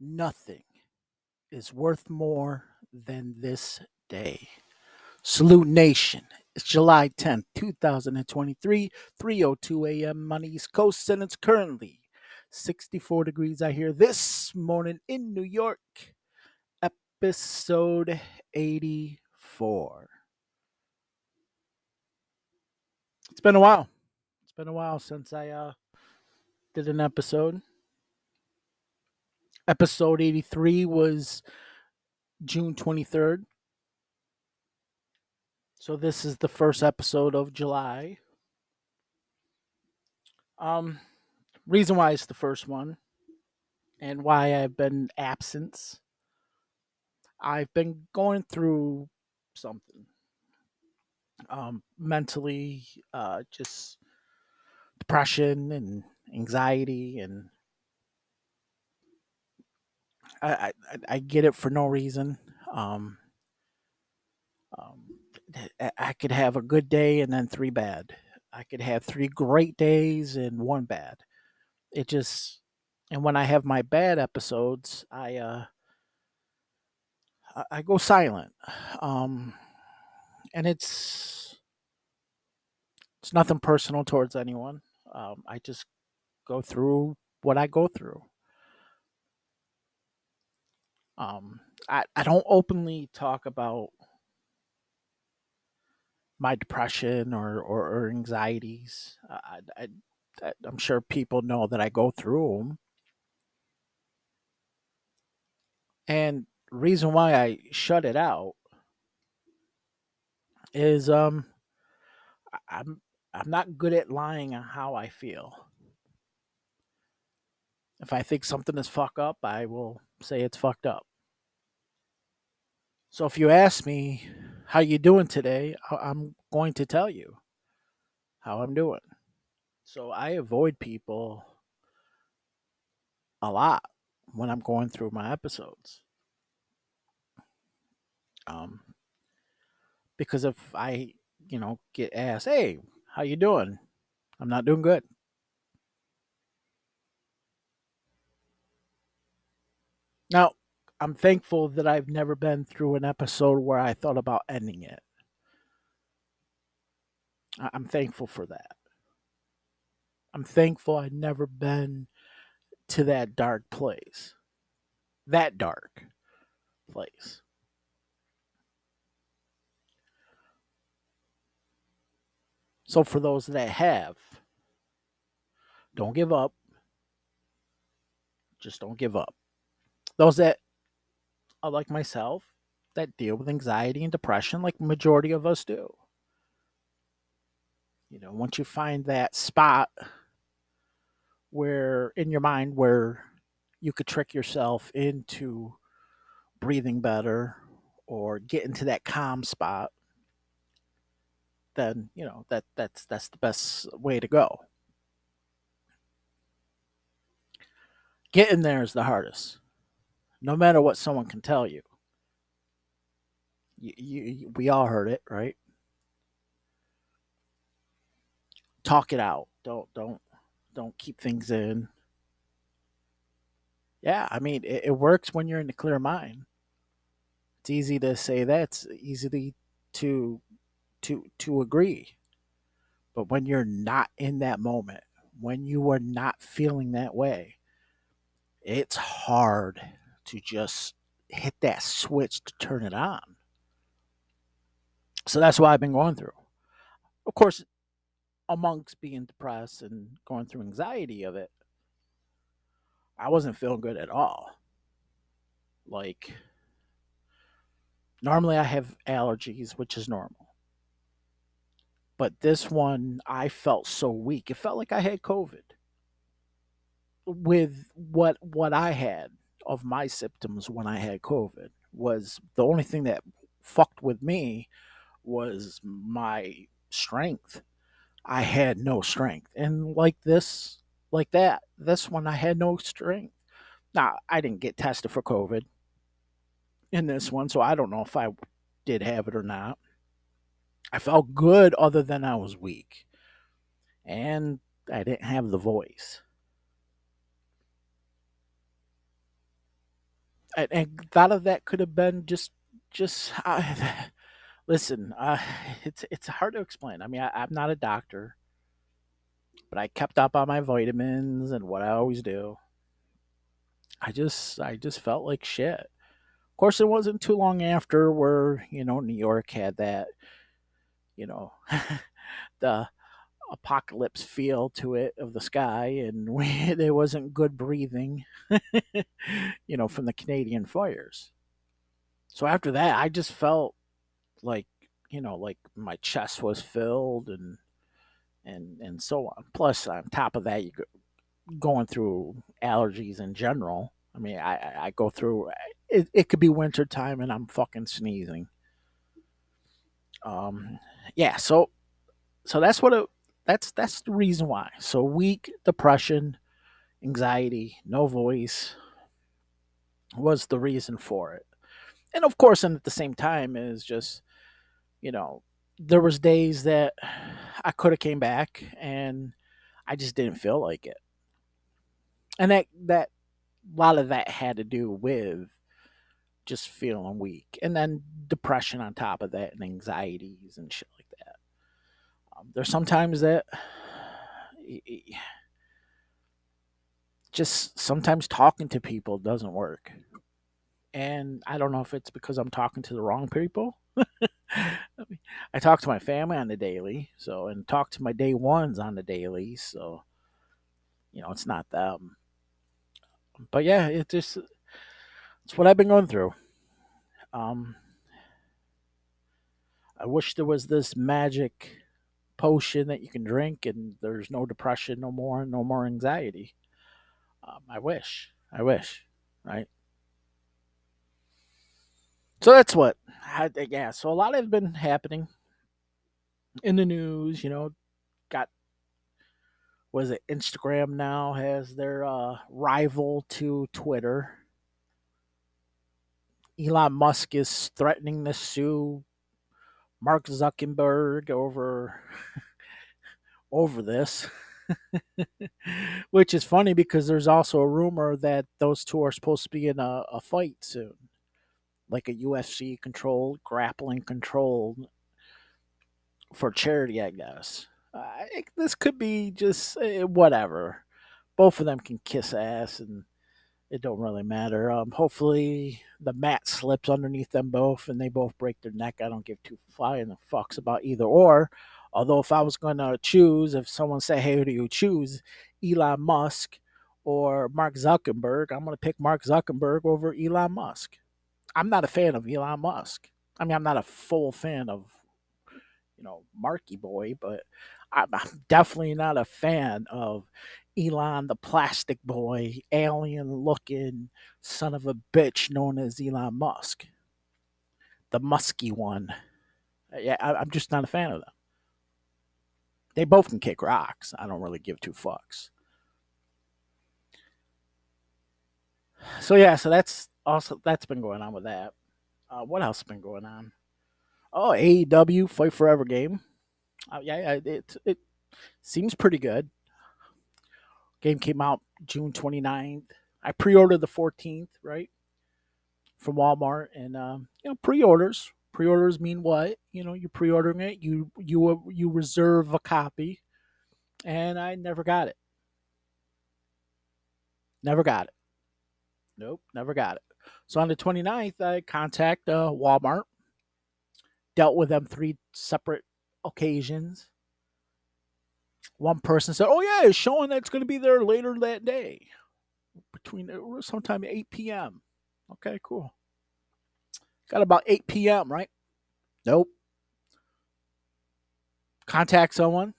Nothing is worth more than this day. Salute Nation. It's July 10th, 2023, 3:02 a.m. on East Coast, and it's currently 64 degrees I hear this morning in New York. Episode 84. It's been a while. It's been a while since I uh did an episode. Episode 83 was June 23rd. So this is the first episode of July. Um reason why it's the first one and why I've been absent. I've been going through something. Um mentally uh just depression and anxiety and I, I, get it for no reason. Um, um, I could have a good day and then three bad. I could have three great days and one bad. It just and when I have my bad episodes, I uh I go silent. Um and it's it's nothing personal towards anyone. Um I just go through what I go through. Um, I, I don't openly talk about my depression or, or, or anxieties. I, I, I'm sure people know that I go through them. And reason why I shut it out is um I'm I'm not good at lying on how I feel. If I think something is fuck up, I will say it's fucked up. So if you ask me how you doing today, I'm going to tell you how I'm doing. So I avoid people a lot when I'm going through my episodes. Um because if I, you know, get asked, "Hey, how you doing?" I'm not doing good. Now, I'm thankful that I've never been through an episode where I thought about ending it. I'm thankful for that. I'm thankful I've never been to that dark place. That dark place. So, for those that have, don't give up. Just don't give up. Those that are like myself, that deal with anxiety and depression, like majority of us do. You know, once you find that spot where in your mind where you could trick yourself into breathing better or get into that calm spot then you know that that's that's the best way to go getting there is the hardest no matter what someone can tell you. You, you we all heard it right? Talk it out. Don't don't don't keep things in. Yeah i mean it, it works when you're in a clear mind. It's easy to say that. It's easy to to to agree. But when you're not in that moment when you are not feeling that way it's hard to just hit that switch to turn it on so that's what i've been going through of course amongst being depressed and going through anxiety of it i wasn't feeling good at all like normally i have allergies which is normal but this one, I felt so weak. It felt like I had COVID. With what what I had of my symptoms when I had COVID was the only thing that fucked with me was my strength. I had no strength. And like this, like that, this one I had no strength. Now, I didn't get tested for COVID in this one, so I don't know if I did have it or not. I felt good other than I was weak. And I didn't have the voice. And, and a lot of that could have been just just uh, listen. Uh, it's it's hard to explain. I mean, I, I'm not a doctor, but I kept up on my vitamins and what I always do. I just I just felt like shit. Of course, it wasn't too long after where you know New York had that, you know, the apocalypse feel to it of the sky, and we, there wasn't good breathing, you know, from the Canadian fires. So after that, I just felt like you know, like my chest was filled and and and so on. Plus, on top of that, you go, going through allergies in general. I mean, I I go through. It, it could be winter time and I'm fucking sneezing. Um, yeah. So so that's what it. That's that's the reason why. So weak, depression, anxiety, no voice was the reason for it. And of course, and at the same time is just, you know, there was days that I could have came back and I just didn't feel like it. And that that a lot of that had to do with just feeling weak and then depression on top of that and anxieties and shit like. Um, there's sometimes that just sometimes talking to people doesn't work. And I don't know if it's because I'm talking to the wrong people. I talk to my family on the daily, so and talk to my day ones on the daily, so you know it's not them. But yeah, it just it's what I've been going through. Um, I wish there was this magic potion that you can drink and there's no depression no more, no more anxiety. Um, I wish. I wish. Right. So that's what. I, yeah. So a lot has been happening in the news. You know, got was it Instagram now has their uh, rival to Twitter. Elon Musk is threatening to sue Mark Zuckerberg over over this. Which is funny because there's also a rumor that those two are supposed to be in a, a fight soon. Like a UFC controlled, grappling controlled for charity, I guess. Uh, this could be just uh, whatever. Both of them can kiss ass and it don't really matter. Um, hopefully the mat slips underneath them both and they both break their neck. I don't give two flying the fucks about either or. Although if I was going to choose, if someone said, "Hey, who do you choose?" Elon Musk or Mark Zuckerberg, I'm going to pick Mark Zuckerberg over Elon Musk. I'm not a fan of Elon Musk. I mean, I'm not a full fan of you know Marky Boy, but I'm definitely not a fan of Elon, the plastic boy, alien looking son of a bitch known as Elon Musk. The musky one. Yeah, I, am just not a fan of them. They both can kick rocks. I don't really give two fucks. So yeah, so that's also that's been going on with that. Uh, what else has been going on? Oh, AEW Fight Forever game. Uh, yeah, it it seems pretty good. Game came out June 29th. I pre-ordered the 14th, right? From Walmart and um, you know, pre-orders. Pre-orders mean what? You know, you're pre-ordering it, you you you reserve a copy. And I never got it. Never got it. Nope, never got it. So on the 29th, I contact uh, Walmart. Dealt with them three separate occasions one person said, "Oh yeah, it's showing that it's going to be there later that day, between uh, sometime 8 p.m." Okay, cool. Got about 8 p.m. right? Nope. Contact someone.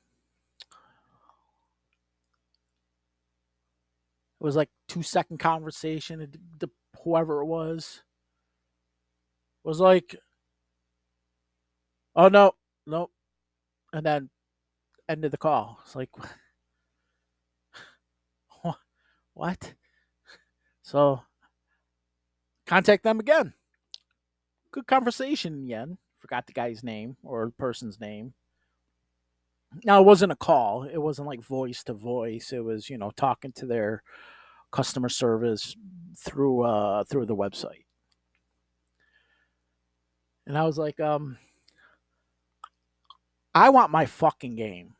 It was like two second conversation. The, whoever it was was like, "Oh no, no," and then ended the call. It's like, what? So, contact them again. Good conversation again. Forgot the guy's name or person's name. Now, it wasn't a call. It wasn't like voice to voice. It was, you know, talking to their customer service through uh, through the website. And I was like, um, I want my fucking game.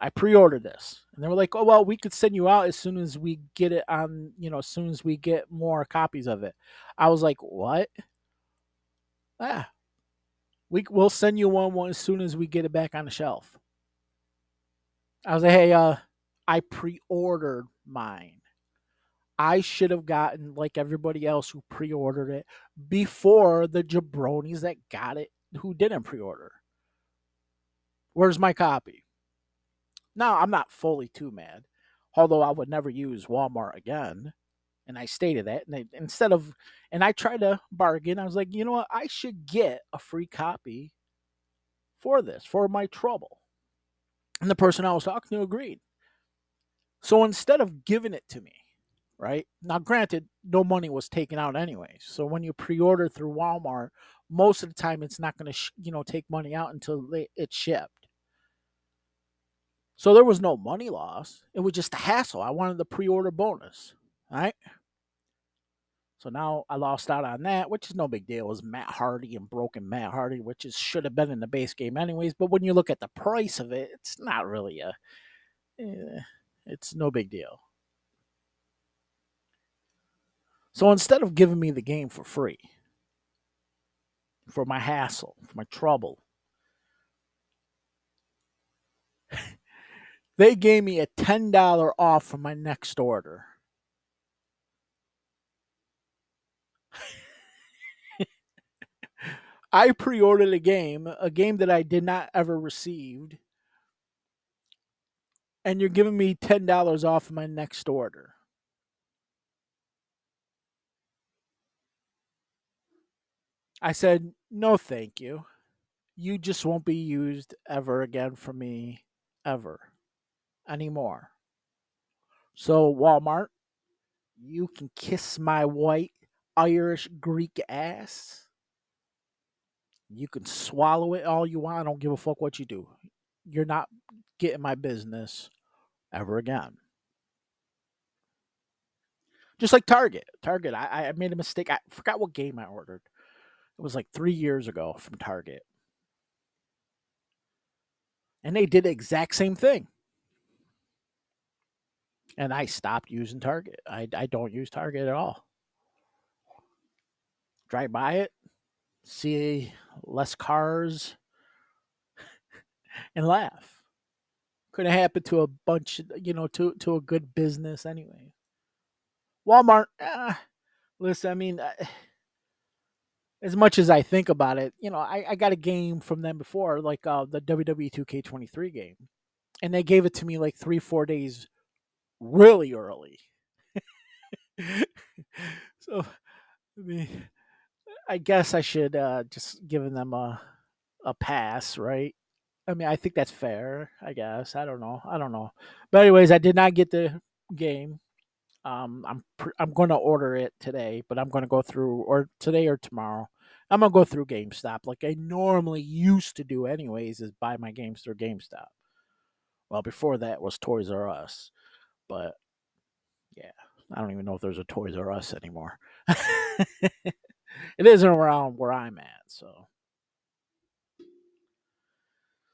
I pre-ordered this. And they were like, oh, well, we could send you out as soon as we get it on, you know, as soon as we get more copies of it. I was like, what? Ah, we, we'll send you one, one as soon as we get it back on the shelf. I was like, hey, uh, I pre-ordered mine. I should have gotten like everybody else who pre-ordered it before the jabronis that got it who didn't pre-order. Where's my copy? Now I'm not fully too mad, although I would never use Walmart again. And I stated that. And they, instead of, and I tried to bargain. I was like, you know what? I should get a free copy for this, for my trouble. And the person I was talking to agreed. So instead of giving it to me, right? Now, granted, no money was taken out anyway. So when you pre-order through Walmart, most of the time it's not going to, sh- you know, take money out until it's shipped. So there was no money loss. It was just a hassle. I wanted the pre-order bonus, right? So now I lost out on that, which is no big deal. It was Matt Hardy and broken Matt Hardy, which is should have been in the base game anyways. But when you look at the price of it, it's not really a. Eh, it's no big deal. So instead of giving me the game for free, for my hassle, for my trouble, they gave me a $10 off for my next order. I pre ordered a game, a game that I did not ever received, and you're giving me $10 off my next order. I said, no, thank you. You just won't be used ever again for me, ever, anymore. So, Walmart, you can kiss my white Irish Greek ass. You can swallow it all you want. I don't give a fuck what you do. You're not getting my business ever again. Just like Target. Target, I, I made a mistake. I forgot what game I ordered. It was like three years ago from Target. And they did the exact same thing. And I stopped using Target. I, I don't use Target at all. Drive by it, see less cars, and laugh. Could have happened to a bunch, you know, to to a good business anyway. Walmart, ah, listen, I mean, as much as I think about it, you know, I, I got a game from them before, like uh, the WWE 2K23 game, and they gave it to me like three, four days really early. so, I mean, I guess I should uh, just give them a a pass, right? I mean, I think that's fair. I guess I don't know. I don't know. But anyways, I did not get the game. Um, I'm I'm going to order it today, but I'm going to go through or today or tomorrow. I'm gonna go through GameStop like I normally used to do, anyways. Is buy my games through GameStop. Well, before that was Toys R Us, but yeah, I don't even know if there's a Toys R Us anymore. it isn't around where I'm at, so.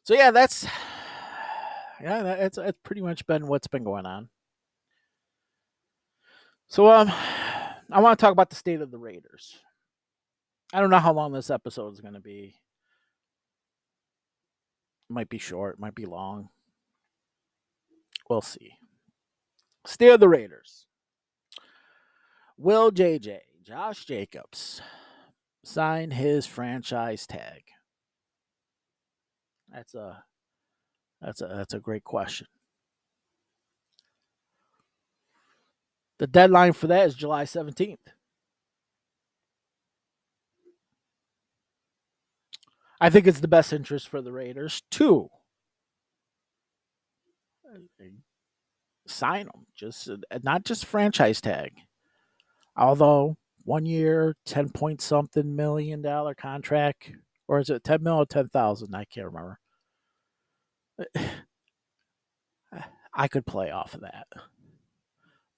So yeah, that's yeah, that's pretty much been what's been going on. So um, I want to talk about the state of the Raiders. I don't know how long this episode is going to be. Might be short, might be long. We'll see. Of the Raiders. Will JJ, Josh Jacobs, sign his franchise tag? That's a that's a that's a great question. The deadline for that is July 17th. I think it's the best interest for the Raiders to sign them, just uh, not just franchise tag. Although one year, ten point something million dollar contract, or is it ten mil or ten thousand? I can't remember. I could play off of that,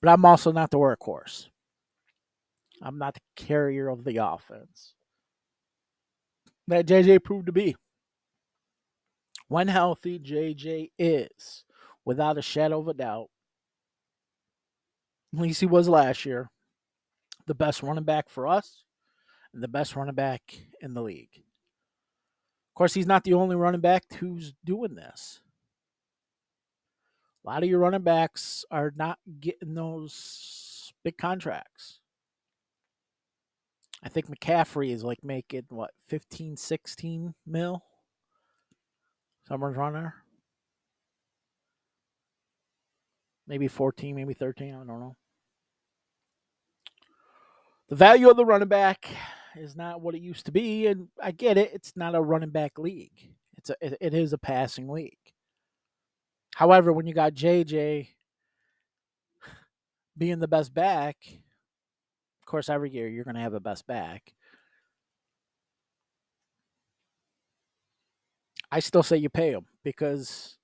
but I'm also not the workhorse. I'm not the carrier of the offense. That JJ proved to be. When healthy, JJ is, without a shadow of a doubt, at least he was last year, the best running back for us and the best running back in the league. Of course, he's not the only running back who's doing this. A lot of your running backs are not getting those big contracts. I think McCaffrey is like making what 15, 16 mil. Someone's runner. Maybe 14, maybe 13, I don't know. The value of the running back is not what it used to be, and I get it. It's not a running back league. It's a it is a passing league. However, when you got JJ being the best back, of course, every year you're going to have a best back. I still say you pay him because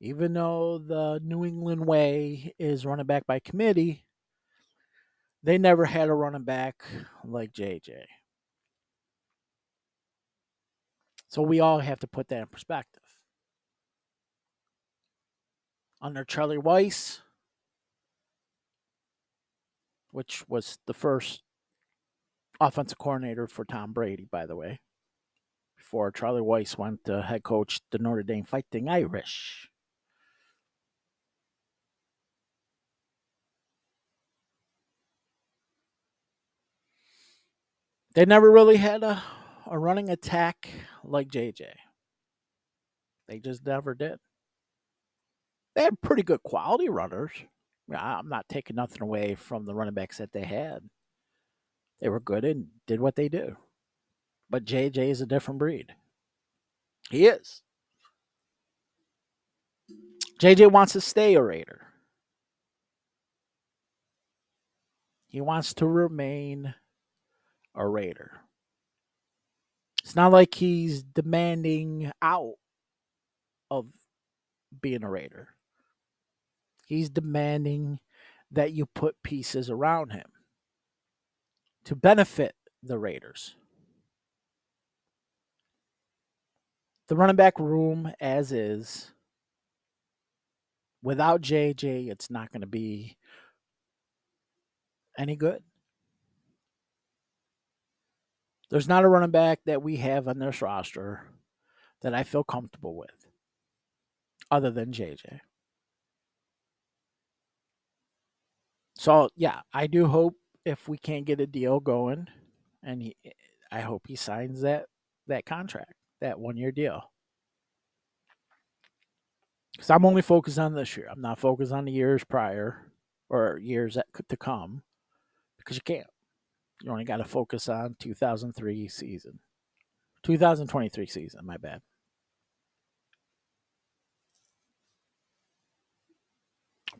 even though the New England way is running back by committee, they never had a running back like JJ. So we all have to put that in perspective. Under Charlie Weis, which was the first offensive coordinator for Tom Brady, by the way, before Charlie Weis went to head coach the Notre Dame Fighting Irish. They never really had a, a running attack like JJ. They just never did. They had pretty good quality runners. I'm not taking nothing away from the running backs that they had. They were good and did what they do. But JJ is a different breed. He is. JJ wants to stay a Raider. He wants to remain a Raider. It's not like he's demanding out of being a Raider. He's demanding that you put pieces around him to benefit the Raiders. The running back room, as is, without JJ, it's not going to be any good. There's not a running back that we have on this roster that I feel comfortable with other than JJ. So, yeah, I do hope if we can't get a deal going and he, I hope he signs that that contract, that one-year deal. Cuz I'm only focused on this year. I'm not focused on the years prior or years that could to come because you can't. You only got to focus on 2003 season. 2023 season, my bad.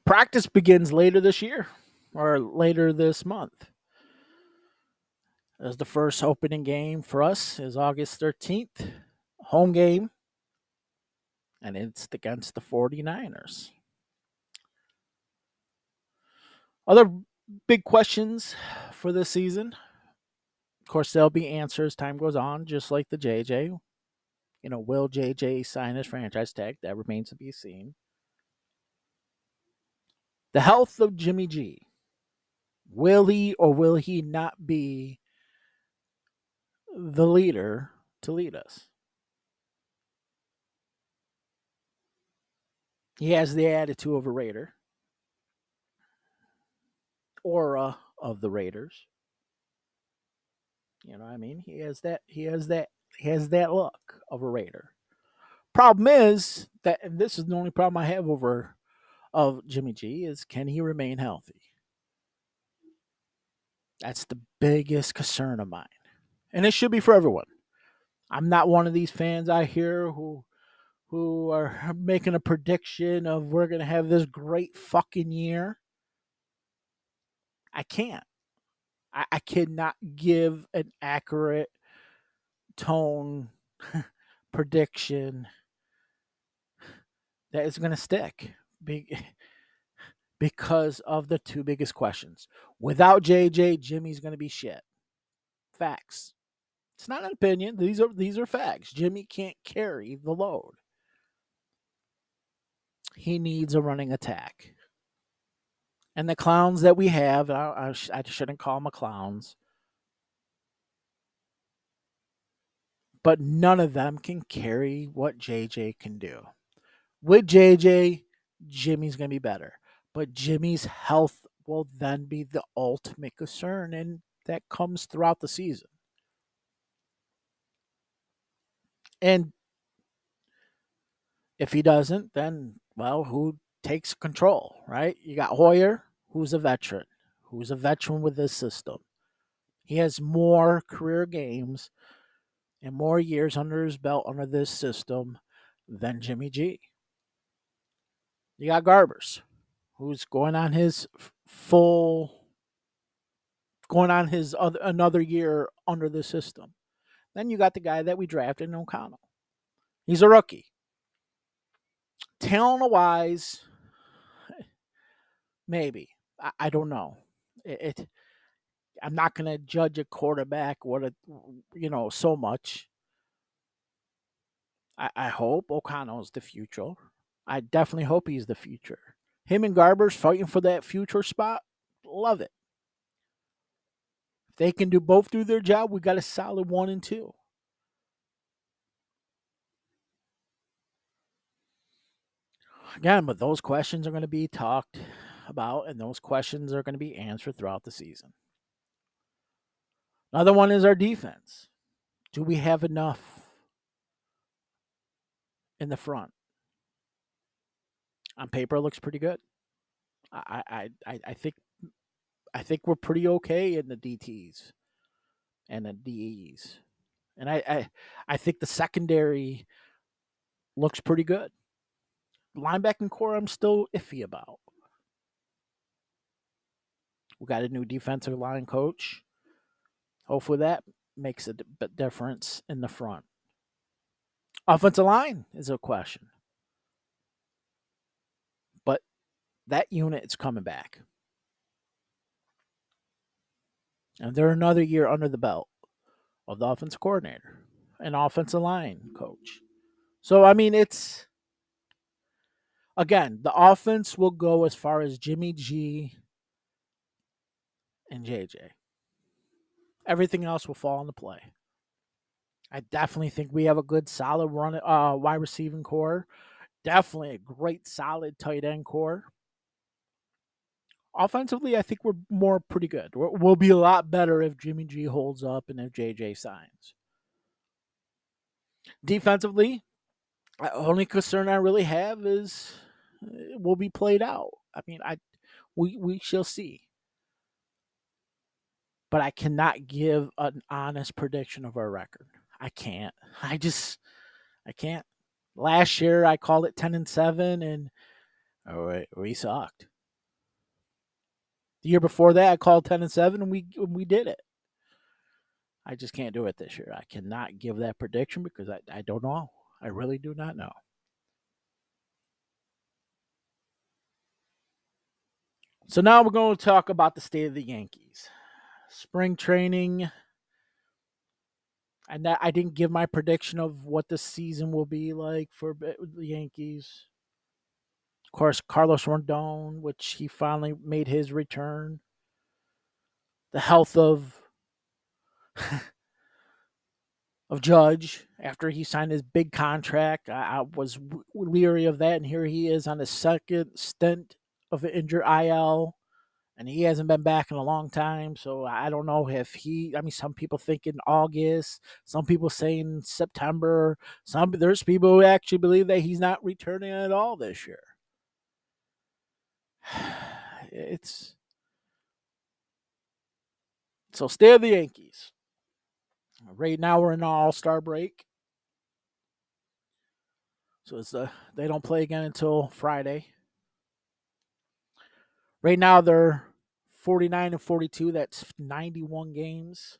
Practice begins later this year or later this month. As the first opening game for us is August 13th, home game, and it's against the 49ers. Other big questions for this season. Of course, there'll be answers time goes on, just like the JJ. You know, will JJ sign his franchise tag? That remains to be seen. The health of Jimmy G. Will he or will he not be the leader to lead us? He has the attitude of a Raider aura of the Raiders. You know what I mean? He has that he has that he has that look of a Raider. Problem is that and this is the only problem I have over of Jimmy G is can he remain healthy? That's the biggest concern of mine. And it should be for everyone. I'm not one of these fans I hear who who are making a prediction of we're going to have this great fucking year. I can't. I, I cannot give an accurate tone prediction that is going to stick. because of the two biggest questions. Without JJ, Jimmy's going to be shit. Facts. It's not an opinion. These are these are facts. Jimmy can't carry the load. He needs a running attack. And the clowns that we have, I, I, I shouldn't call them clowns, but none of them can carry what JJ can do. With JJ, Jimmy's going to be better, but Jimmy's health will then be the ultimate concern, and that comes throughout the season. And if he doesn't, then, well, who takes control, right? You got Hoyer, who's a veteran, who's a veteran with this system. He has more career games and more years under his belt under this system than Jimmy G. You got Garbers, who's going on his full, going on his other, another year under the system. Then you got the guy that we drafted in O'Connell. He's a rookie. Talent wise, maybe. I, I don't know. It, it I'm not going to judge a quarterback what a you know so much. I, I hope O'Connell's the future. I definitely hope he's the future. Him and Garbers fighting for that future spot. Love it. If they can do both do their job, we got a solid one and two. Again, but those questions are going to be talked about, and those questions are going to be answered throughout the season. Another one is our defense. Do we have enough in the front? On paper, it looks pretty good. I, I, I, think I think we're pretty okay in the DTs and the DEs. And I, I I think the secondary looks pretty good. Linebacking corps I'm still iffy about. We got a new defensive line coach. Hopefully that makes a difference in the front. Offensive line is a question. But that unit is coming back. And they're another year under the belt of the offensive coordinator and offensive line coach. So, I mean, it's again, the offense will go as far as Jimmy G and JJ. Everything else will fall into play. I definitely think we have a good, solid run, uh, wide receiving corps. Definitely a great, solid tight end corps. Offensively, I think we're more pretty good. We'll be a lot better if Jimmy G holds up and if JJ signs. Defensively, the only concern I really have is uh, will be played out. I mean, I we we shall see but I cannot give an honest prediction of our record. I can't. I just I can't. Last year I called it 10 and 7 and oh, we sucked. The year before that I called 10 and 7 and we we did it. I just can't do it this year. I cannot give that prediction because I, I don't know. I really do not know. So now we're going to talk about the state of the Yankees spring training. And that I didn't give my prediction of what the season will be like for the Yankees. Of course, Carlos Rodon, which he finally made his return. The health of of Judge after he signed his big contract. I, I was weary of that, and here he is on his second stint of injured IL and he hasn't been back in a long time. So I don't know if he. I mean, some people think in August, some people saying September. Some there's people who actually believe that he's not returning at all this year. It's so stay the Yankees. Right now we're in All Star break, so it's the they don't play again until Friday. Right now they're 49 and 42. That's 91 games.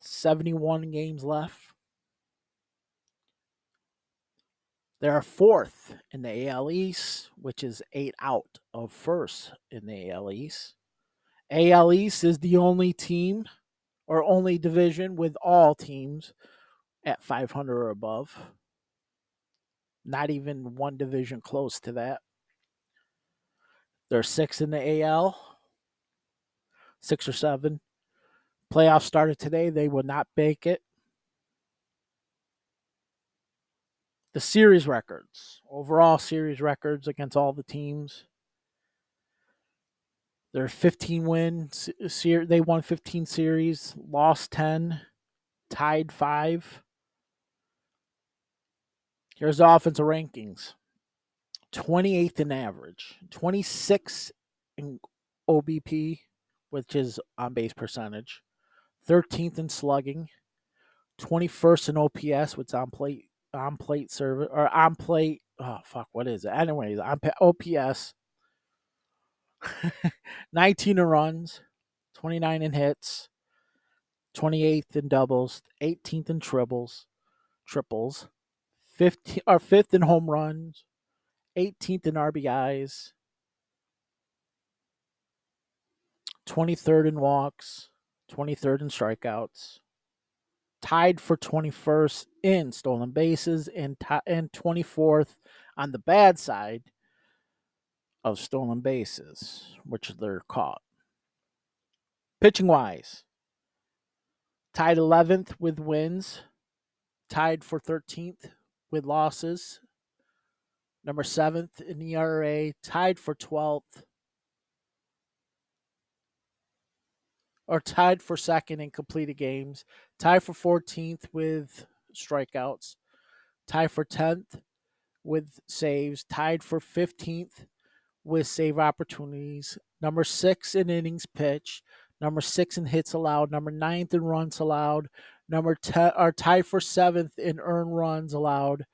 71 games left. They're fourth in the AL East, which is eight out of first in the AL East. AL East is the only team or only division with all teams at 500 or above. Not even one division close to that. They're six in the AL, six or seven. Playoffs started today. They will not make it. The series records, overall series records against all the teams. They're 15 wins. They won 15 series, lost 10, tied 5. Here's the offensive rankings 28th in average, 26 in OBP, which is on base percentage, 13th in slugging, 21st in OPS, which on plate on plate service or on plate. Oh fuck, what is it? Anyways, on OPS, 19 in runs, 29 in hits, 28th in doubles, 18th in triples, triples, 15 or 5th in home runs, 18th in RBIs, 23rd in walks, 23rd in strikeouts, tied for 21st in stolen bases, and, t- and 24th on the bad side of stolen bases, which they're caught. Pitching wise, tied 11th with wins, tied for 13th with losses, number 7th in ERA, tied for 12th, or tied for second in completed games, tied for 14th with strikeouts, tied for 10th with saves, tied for 15th with save opportunities, number six in innings pitched, number six in hits allowed, number ninth in runs allowed, number 10 are tied for seventh in earned runs allowed,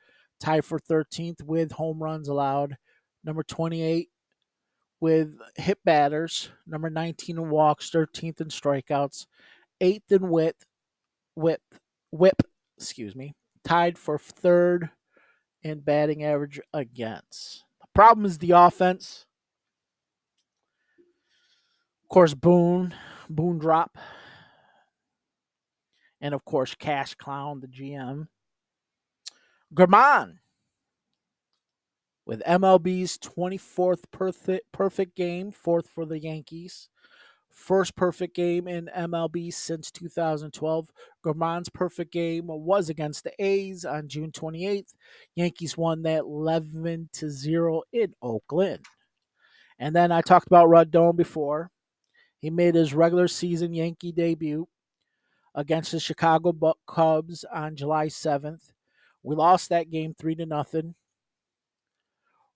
tied for 13th with home runs allowed, number 28 with hit batters, number 19 in walks, 13th in strikeouts, eighth in width, whip, whip, excuse me, tied for third in batting average against. The problem is the offense. Of course, Boone, Boone Drop, and of course, Cash Clown, the GM. Germán, with MLB's 24th perfect, game, fourth for the Yankees. First perfect game in MLB since 2012. Germán's perfect game was against the A's on June 28th. Yankees won that 11 to 0 in Oakland. And then I talked about Rodón before. He made his regular season Yankee debut against the Chicago Cubs on July 7th. We lost that game 3 to nothing.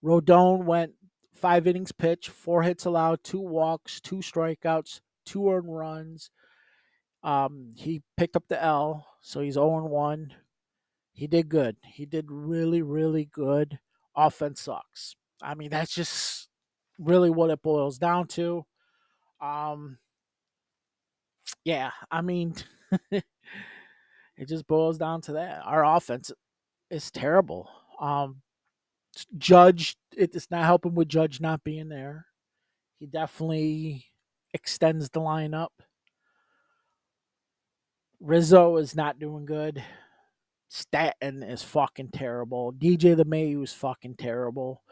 Rodón went five innings pitched, four hits allowed, two walks, two strikeouts, two earned runs. Um, he picked up the L, so he's 0 1. He did good. He did really, really good. Offense sucks. I mean, that's just really what it boils down to. Um, yeah, I mean, it just boils down to that. Our offense is terrible. Um, Judge, it's not helping with Judge not being there. He definitely extends the lineup. Rizzo is not doing good. Stanton is fucking terrible. DJ LeMahieu is fucking terrible.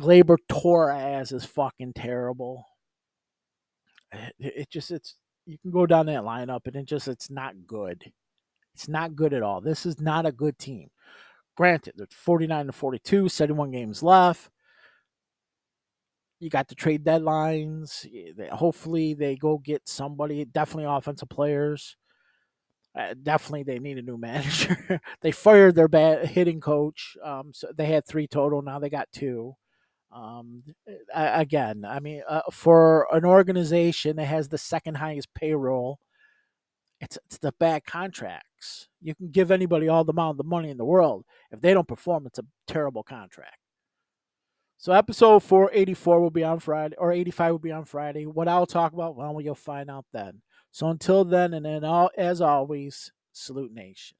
Gleyber Torres is fucking terrible. It, it just it's you can go down that lineup and it just it's not good. It's not good at all. This is not a good team. Granted, there's 49 to 42, 71 games left. You got the trade deadlines. Hopefully, they go get somebody, definitely offensive players. Uh, definitely, they need a new manager. they fired their bad hitting coach. Um, so they had three total. Now they got two. Um, again, I mean, uh, for an organization that has the second highest payroll it's, it's the bad contracts. You can give anybody all the amount of money in the world. If they don't perform, it's a terrible contract. So episode 484 will be on Friday, or 85 will be on Friday. What I'll talk about, well, you'll find out then. So until then, and then all, as always, salute nation.